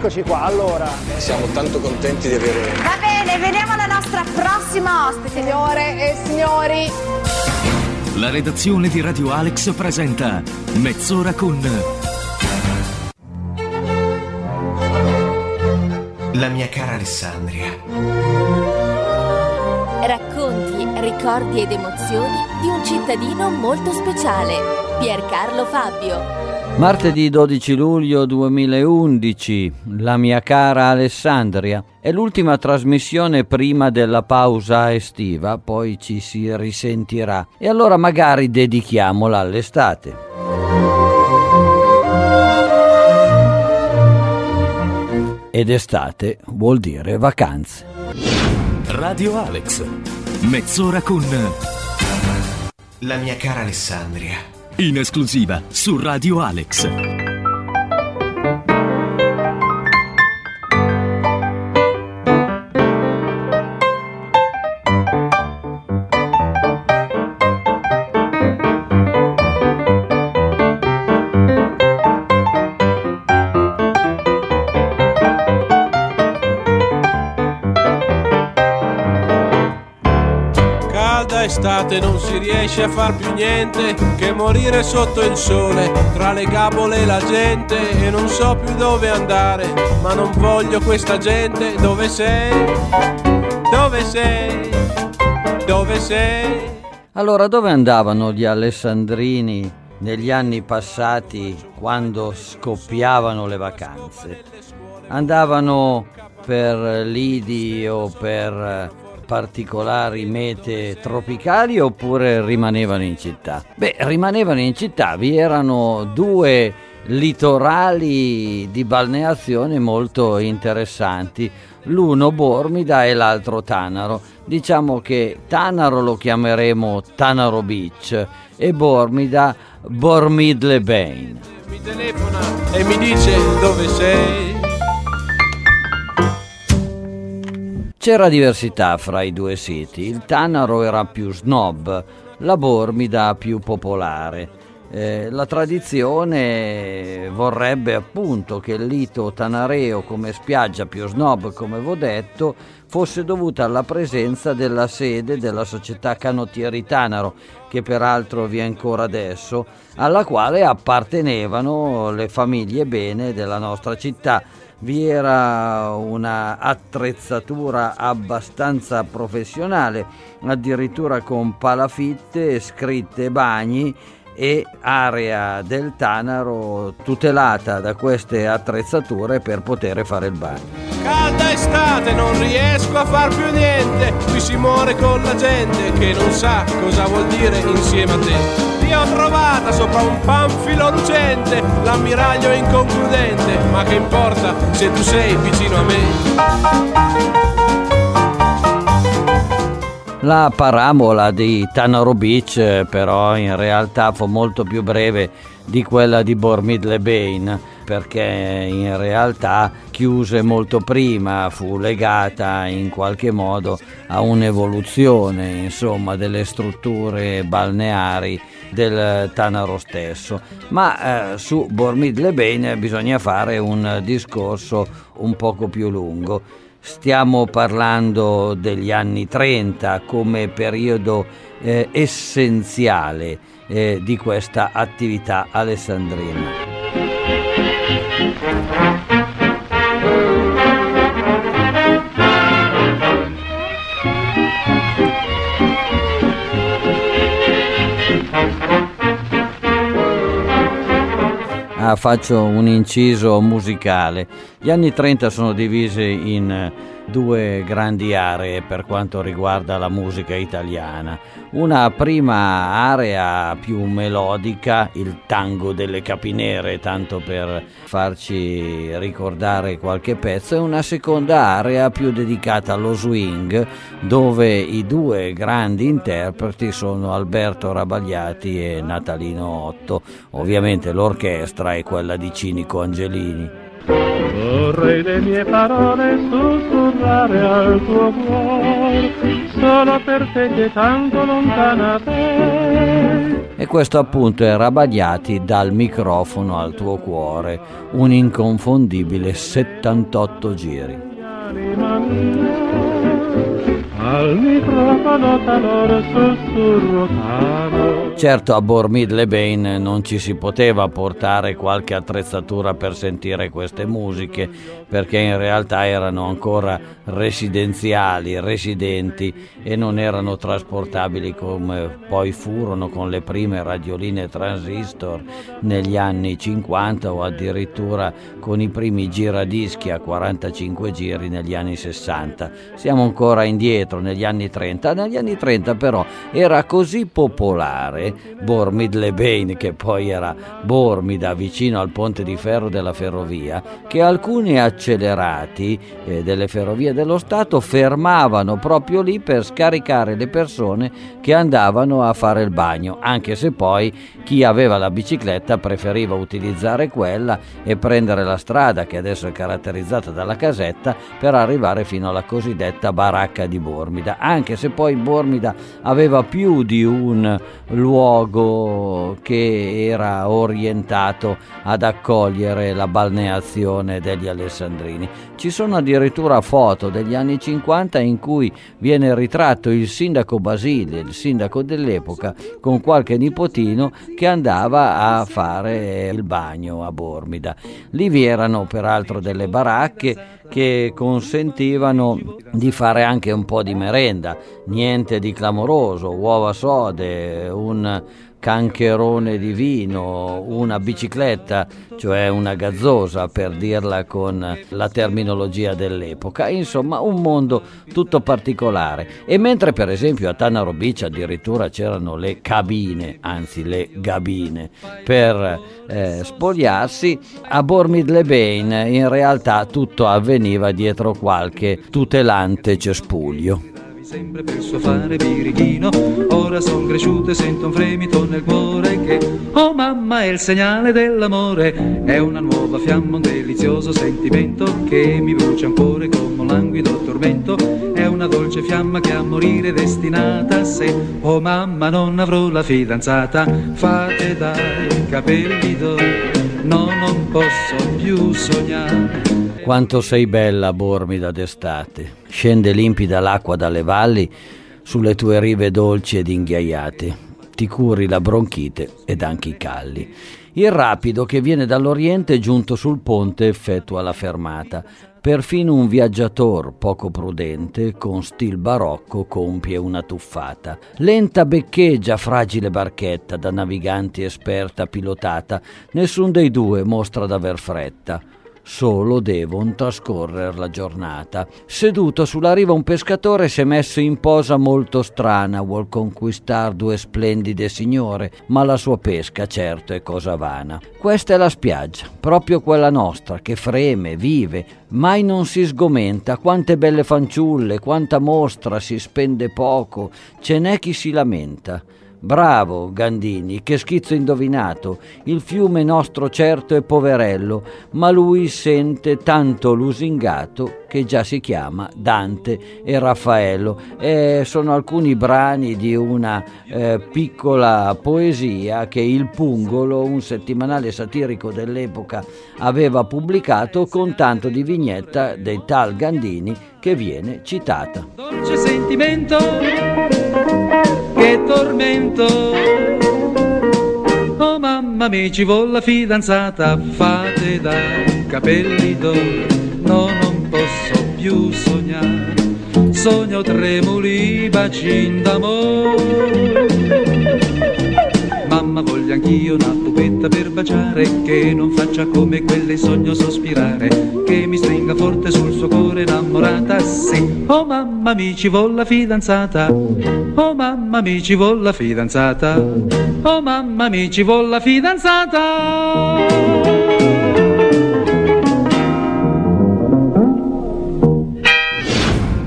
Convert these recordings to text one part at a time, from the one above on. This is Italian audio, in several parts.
Eccoci qua, allora. Siamo tanto contenti di avere... Va bene, vediamo la nostra prossima ospite. Signore e signori. La redazione di Radio Alex presenta Mezz'ora con... La mia cara Alessandria. Racconti, ricordi ed emozioni di un cittadino molto speciale, Piercarlo Fabbio. Martedì 12 luglio 2011, la mia cara Alessandria. È l'ultima trasmissione prima della pausa estiva, poi ci si risentirà e allora magari dedichiamola all'estate. Ed estate vuol dire vacanze. Radio Alex. Mezz'ora con... La mia cara Alessandria. In esclusiva su Radio Alex. Calda estate non si riesce a far più niente che morire sotto il sole tra le gabole e la gente e non so più dove andare ma non voglio questa gente. Dove sei? Dove sei? Dove sei? Allora, dove andavano gli alessandrini negli anni passati quando scoppiavano le vacanze? Andavano per lidi o per particolari mete tropicali oppure rimanevano in città? Beh, rimanevano in città, vi erano due litorali di balneazione molto interessanti, l'uno Bormida e l'altro Tanaro. Diciamo che Tanaro lo chiameremo Tanaro Beach e Bormida Bormidle Bain. mi telefona e mi dice dove sei C'era diversità fra i due siti, il Tanaro era più snob, la Bormida più popolare. Eh, la tradizione vorrebbe appunto che il lito tanareo come spiaggia più snob, come avevo detto, fosse dovuta alla presenza della sede della società Canottieri Tanaro, che peraltro vi è ancora adesso, alla quale appartenevano le famiglie bene della nostra città vi era una attrezzatura abbastanza professionale, addirittura con palafitte, scritte bagni e area del Tanaro tutelata da queste attrezzature per poter fare il bagno. Calda estate, non riesco a far più niente. Qui si muore con la gente che non sa cosa vuol dire insieme a te. Ti ho trovata sopra un panfilo lucente, l'ammiraglio inconcludente, ma che importa se tu sei vicino a me? La paramola di Tanaro Beach eh, però in realtà fu molto più breve di quella di Bormidle Bain perché in realtà chiuse molto prima, fu legata in qualche modo a un'evoluzione insomma delle strutture balneari del Tanaro stesso. Ma eh, su Bormidle Bain bisogna fare un discorso un poco più lungo. Stiamo parlando degli anni 30 come periodo eh, essenziale eh, di questa attività alessandrina. Ah, faccio un inciso musicale. Gli anni 30 sono divisi in eh, due grandi aree per quanto riguarda la musica italiana. Una prima area più melodica, il tango delle capinere, tanto per farci ricordare qualche pezzo, e una seconda area più dedicata allo swing, dove i due grandi interpreti sono Alberto Rabagliati e Natalino Otto. Ovviamente l'orchestra è quella di Cinico Angelini. Vorrei le mie parole sussurrare al tuo cuore, solo per te che tanto lontana te. E questo appunto è Rabadiati dal microfono al tuo cuore, un inconfondibile 78 giri. Anima mia, al microfono talora sussurro. Certo a Bormid le Bain non ci si poteva portare qualche attrezzatura per sentire queste musiche perché in realtà erano ancora residenziali, residenti e non erano trasportabili come poi furono con le prime radioline transistor negli anni 50 o addirittura con i primi giradischi a 45 giri negli anni 60. Siamo ancora indietro negli anni 30. Negli anni 30 però era così popolare Bormid le Bain che poi era Bormida vicino al ponte di ferro della ferrovia che alcuni accelerati eh, delle ferrovie dello Stato fermavano proprio lì per scaricare le persone che andavano a fare il bagno, anche se poi chi aveva la bicicletta preferiva utilizzare quella e prendere la strada che adesso è caratterizzata dalla casetta per arrivare fino alla cosiddetta baracca di Bormida, anche se poi Bormida aveva più di un luogo che era orientato ad accogliere la balneazione degli alessandrini. Ci sono addirittura foto degli anni 50 in cui viene ritratto il sindaco Basile, il sindaco dell'epoca, con qualche nipotino che andava a fare il bagno a Bormida. Lì vi erano peraltro delle baracche che consentivano di fare anche un po' di merenda, niente di clamoroso, uova sode, un cancherone di vino, una bicicletta, cioè una gazzosa per dirla con la terminologia dell'epoca, insomma un mondo tutto particolare. E mentre per esempio a Tanaro Beach addirittura c'erano le cabine, anzi le gabine, per eh, spogliarsi, a Bormid le Bain in realtà tutto avveniva dietro qualche tutelante cespuglio sempre per suo fare birichino. Ora son cresciuto e sento un fremito nel cuore che Oh mamma è il segnale dell'amore. È una nuova fiamma, un delizioso sentimento Che mi brucia ancora come un languido tormento. È una dolce fiamma che a morire è destinata. Se oh mamma non avrò la fidanzata Fate dai capelli d'oro No, non posso più sognare quanto sei bella, Bormida d'estate. Scende limpida l'acqua dalle valli sulle tue rive dolci ed inghiaiate. Ti curi la bronchite ed anche i calli. Il rapido che viene dall'oriente giunto sul ponte effettua la fermata. Perfino un viaggiator poco prudente, con stil barocco, compie una tuffata. Lenta beccheggia fragile barchetta da naviganti esperta pilotata. Nessun dei due mostra d'aver fretta solo Devon trascorrere la giornata. Seduto sulla riva un pescatore si è messo in posa molto strana, vuol conquistar due splendide signore, ma la sua pesca certo è cosa vana. Questa è la spiaggia, proprio quella nostra, che freme, vive, mai non si sgomenta, quante belle fanciulle, quanta mostra, si spende poco, ce n'è chi si lamenta. Bravo, Gandini, che schizzo indovinato. Il fiume nostro certo è poverello, ma lui sente tanto lusingato che già si chiama Dante e Raffaello. E sono alcuni brani di una eh, piccola poesia che il Pungolo, un settimanale satirico dell'epoca, aveva pubblicato con tanto di vignetta dei tal Gandini che viene citata. Dolce sentimento che tormento. Oh mamma mia, ci vuole la fidanzata, fate dai capelli d'oro, no, non posso più sognare. Sogno tremuli, bacin d'amore voglio anch'io una pupetta per baciare Che non faccia come quelle sogno sospirare Che mi stringa forte sul suo cuore innamorata Sì, oh mamma mi ci vuole la fidanzata. Oh mamma mi ci vuole la fidanzata. Oh mamma mi ci vuole la fidanzata.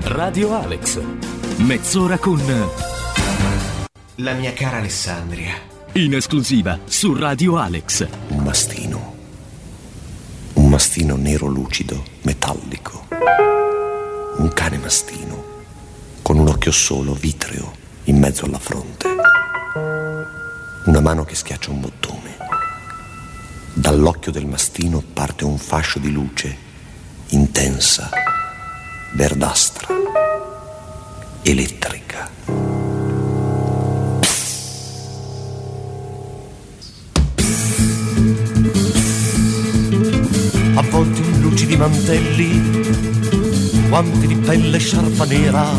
Radio Alex. Mezz'ora con La mia cara in esclusiva su Radio Alex. Un mastino. Un mastino nero lucido, metallico. Un cane mastino, con un occhio solo, vitreo, in mezzo alla fronte. Una mano che schiaccia un bottone. Dall'occhio del mastino parte un fascio di luce intensa, verdastra, elettrica. Lucidi mantelli, guanti di pelle e sciarpa nera.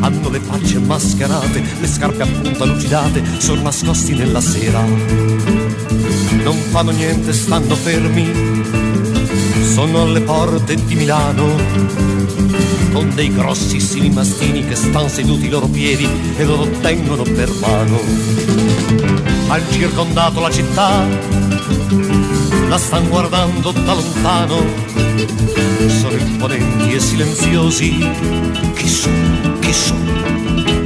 Hanno le facce mascherate, le scarpe a punta lucidate, sono nascosti nella sera. Non fanno niente, stanno fermi, sono alle porte di Milano, con dei grossissimi mastini che stanno seduti ai loro piedi e loro tengono per mano. Han circondato la città, la stanno guardando da lontano, sono imponenti e silenziosi. Chi sono? Chi?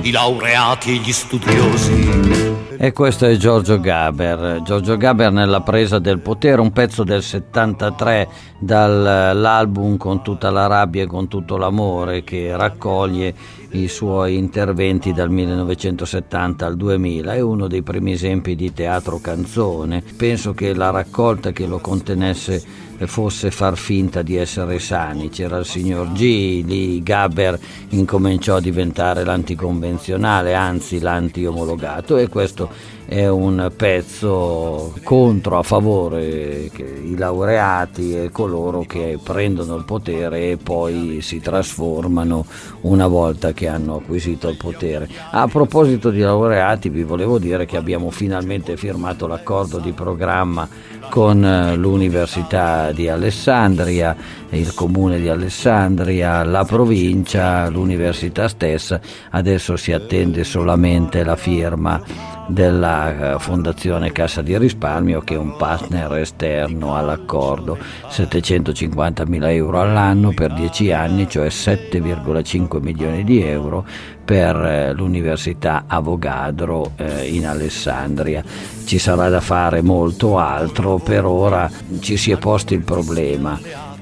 I laureati e gli studiosi. E questo è Giorgio Gaber. Giorgio Gaber nella presa del potere, un pezzo del 73 dall'album Con tutta la rabbia e con tutto l'amore che raccoglie i suoi interventi dal 1970 al 2000. È uno dei primi esempi di teatro canzone. Penso che la raccolta che lo contenesse fosse far finta di essere sani. C'era il signor G, lì Gaber incominciò a diventare l'anticonvenzionale, anzi l'anti-omologato e questo è un pezzo contro, a favore i laureati e coloro che prendono il potere e poi si trasformano una volta che hanno acquisito il potere. A proposito di laureati vi volevo dire che abbiamo finalmente firmato l'accordo di programma con eh, l'Università di Alessandria, il comune di Alessandria, la provincia, l'università stessa. Adesso si attende solamente la firma della eh, Fondazione Cassa di Risparmio che è un partner esterno all'accordo, 750 mila euro all'anno per 10 anni, cioè 7,5 milioni di euro per eh, l'Università Avogadro eh, in Alessandria. Ci sarà da fare molto altro, per ora ci si è posto il problema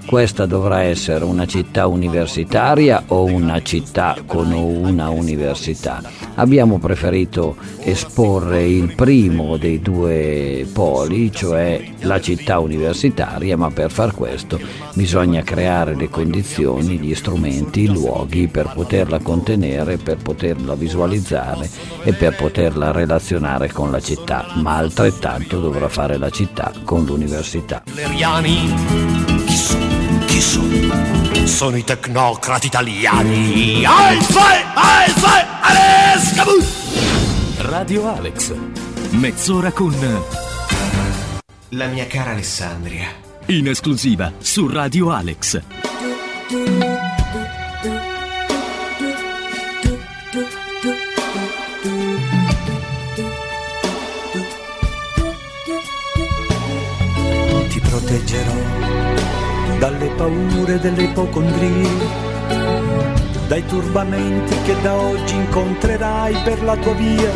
questa dovrà essere una città universitaria o una città con una università. Abbiamo preferito esporre il primo dei due poli, cioè la città universitaria, ma per far questo bisogna creare le condizioni, gli strumenti, i luoghi per poterla contenere, per poterla visualizzare e per poterla relazionare con la città, ma altrettanto dovrà fare la città con l'università. Chi sono? Sono i tecnocrati italiani. Alfa, alfa, Alex, Radio Alex. Mezz'ora con La mia cara Alessandria. In esclusiva su Radio Alex. Ti proteggerò dalle paure delle ipocondrie, dai turbamenti che da oggi incontrerai per la tua via,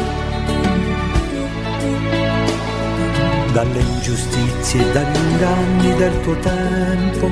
dalle ingiustizie e dagli inganni del tuo tempo.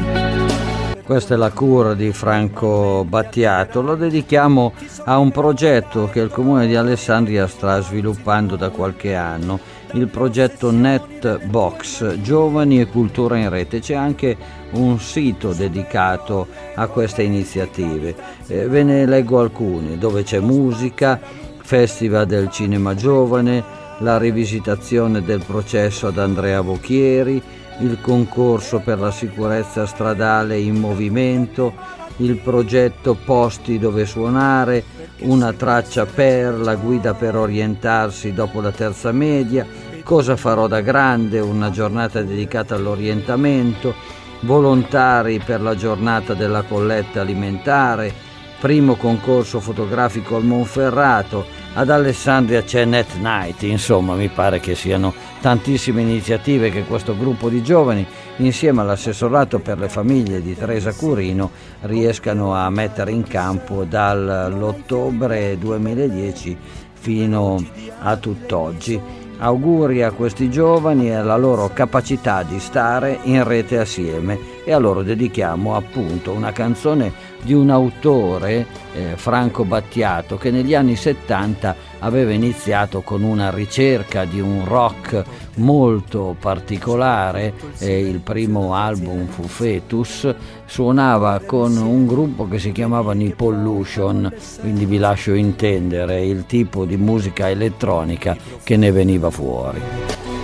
Questa è la cura di Franco Battiato, lo dedichiamo a un progetto che il comune di Alessandria sta sviluppando da qualche anno, il progetto Netbox, Giovani e Cultura in Rete. C'è anche un sito dedicato a queste iniziative. Eh, ve ne leggo alcuni, dove c'è musica, Festival del Cinema Giovane, la rivisitazione del processo ad Andrea Bocchieri, il concorso per la sicurezza stradale in movimento, il progetto Posti dove suonare, una traccia per la guida per orientarsi dopo la terza media, cosa farò da grande, una giornata dedicata all'orientamento, volontari per la giornata della colletta alimentare, primo concorso fotografico al Monferrato, ad Alessandria c'è Net Night, insomma mi pare che siano tantissime iniziative che questo gruppo di giovani insieme all'assessorato per le famiglie di Teresa Curino riescano a mettere in campo dall'ottobre 2010 fino a tutt'oggi. Auguri a questi giovani e alla loro capacità di stare in rete assieme. E a loro dedichiamo appunto una canzone di un autore, eh, Franco Battiato, che negli anni 70 aveva iniziato con una ricerca di un rock molto particolare, eh, il primo album fu Fetus, suonava con un gruppo che si chiamava Nipollution, quindi vi lascio intendere il tipo di musica elettronica che ne veniva fuori.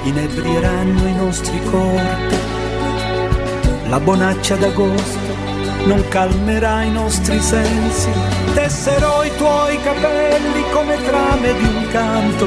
Inebrieranno i nostri corpi, la bonaccia d'agosto non calmerà i nostri sensi, tesserò i tuoi capelli come trame di un canto,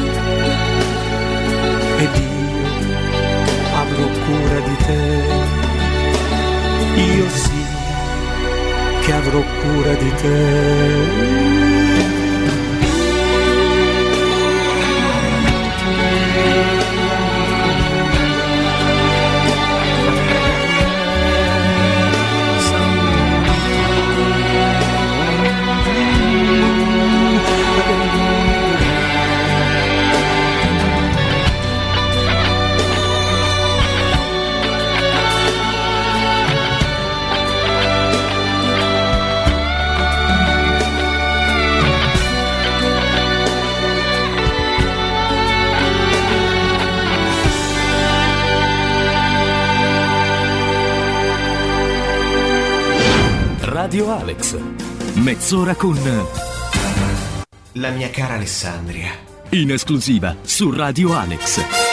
ed io avrò cura di te, io sì che avrò cura di te. Radio Alex. Mezz'ora con La mia cara Alessandria. In esclusiva su Radio Alex.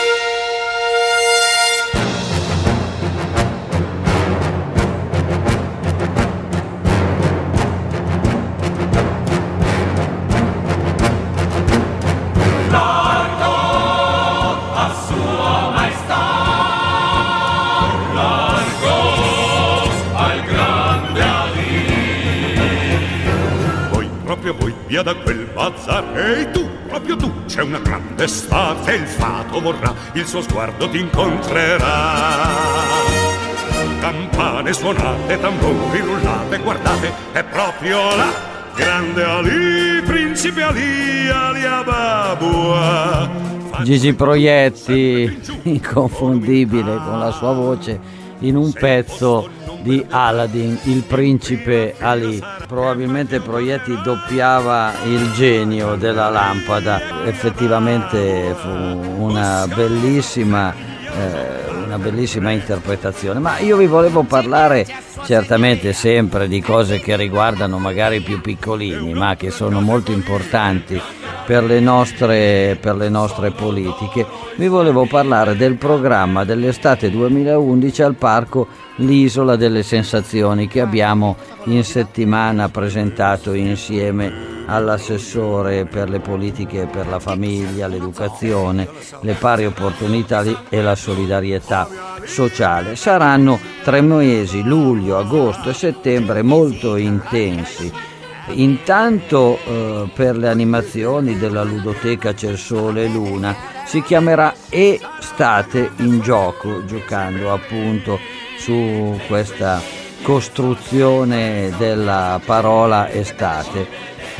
Via da quel bazar. Ehi tu, proprio tu, c'è una grande estate Il fato vorrà, il suo sguardo ti incontrerà. Campane suonate, tamburi rullate Guardate, è proprio là. Grande Ali, principe Ali, Ali Ababua. Gigi Proietti, inconfondibile con la sua voce in un pezzo di Aladdin, il principe Ali. Probabilmente Proietti doppiava il genio della lampada, effettivamente fu una bellissima, eh, una bellissima interpretazione. Ma io vi volevo parlare certamente sempre di cose che riguardano magari i più piccolini, ma che sono molto importanti per le, nostre, per le nostre politiche. Vi volevo parlare del programma dell'estate 2011 al parco L'Isola delle Sensazioni che abbiamo in settimana presentato insieme all'assessore per le politiche per la famiglia, l'educazione, le pari opportunità e la solidarietà sociale. Saranno tre mesi, luglio, agosto e settembre, molto intensi. Intanto eh, per le animazioni della ludoteca C'è Sole e Luna si chiamerà Estate in gioco, giocando appunto su questa costruzione della parola estate.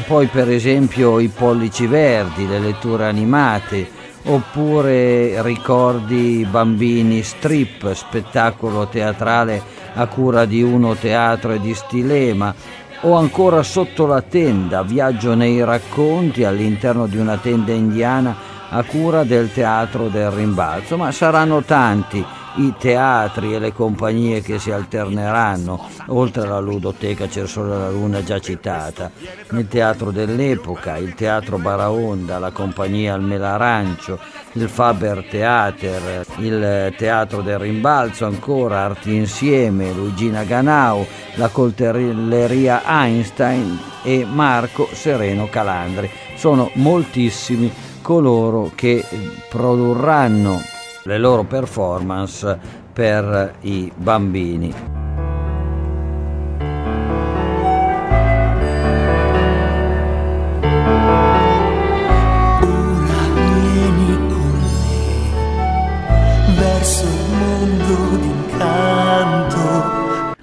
Poi per esempio i pollici verdi, le letture animate, oppure ricordi bambini strip, spettacolo teatrale a cura di Uno Teatro e di Stilema, o ancora sotto la tenda, viaggio nei racconti all'interno di una tenda indiana a cura del Teatro del Rimbalzo, ma saranno tanti i teatri e le compagnie che si alterneranno, oltre alla ludoteca Cersola la Luna già citata, il teatro dell'epoca, il teatro Baraonda, la compagnia Almela Arancio, il Faber Theater, il teatro del Rimbalzo ancora, Arti Insieme, Luigina Ganau, la coltelleria Einstein e Marco Sereno Calandri. Sono moltissimi coloro che produrranno le loro performance per i bambini.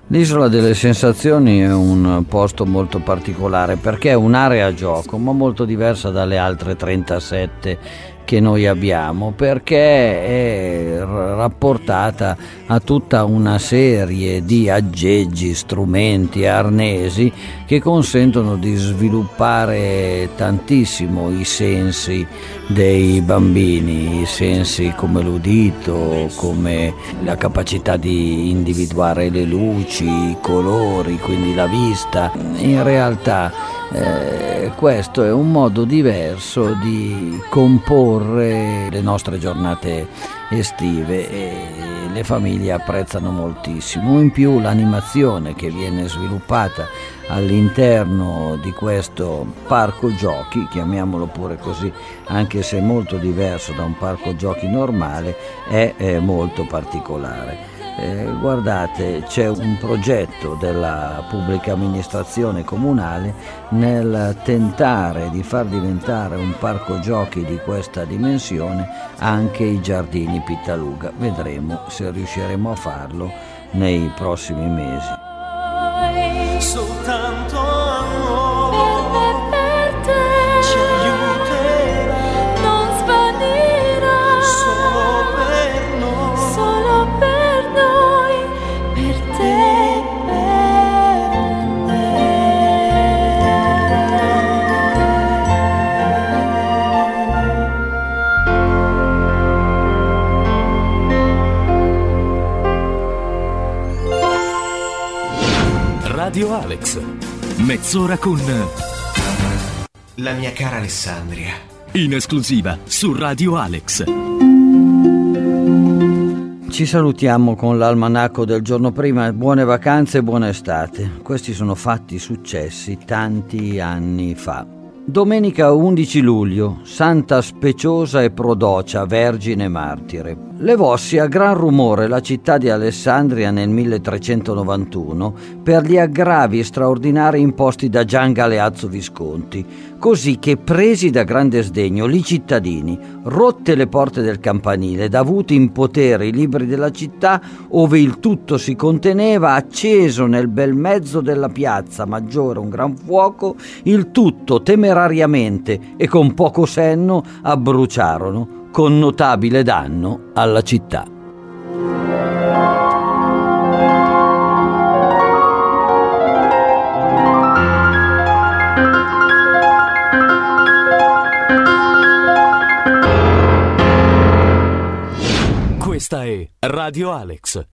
L'isola delle sensazioni è un posto molto particolare perché è un'area a gioco, ma molto diversa dalle altre 37 che noi abbiamo perché è rapportata a tutta una serie di aggeggi, strumenti, arnesi che consentono di sviluppare tantissimo i sensi dei bambini, i sensi come l'udito, come la capacità di individuare le luci, i colori, quindi la vista. In realtà eh, questo è un modo diverso di comporre le nostre giornate estive e le famiglie apprezzano moltissimo. In più l'animazione che viene sviluppata all'interno di questo parco giochi, chiamiamolo pure così, anche se molto diverso da un parco giochi normale, è, è molto particolare. Eh, guardate, c'è un progetto della pubblica amministrazione comunale nel tentare di far diventare un parco giochi di questa dimensione anche i giardini Pittaluga. Vedremo se riusciremo a farlo nei prossimi mesi. Mezz'ora con. La mia cara Alessandria. In esclusiva su Radio Alex. Ci salutiamo con l'almanacco del giorno prima, buone vacanze e buona estate. Questi sono fatti successi tanti anni fa. Domenica 11 luglio, Santa Speciosa e Prodocia, Vergine Martire. Levossi a gran rumore la città di Alessandria nel 1391 per gli aggravi straordinari imposti da Gian Galeazzo Visconti, così che presi da grande sdegno i cittadini, rotte le porte del campanile ed avuti in potere i libri della città, ove il tutto si conteneva, acceso nel bel mezzo della piazza maggiore un gran fuoco, il tutto temerariamente e con poco senno abbruciarono con notabile danno alla città. Questa è Radio Alex.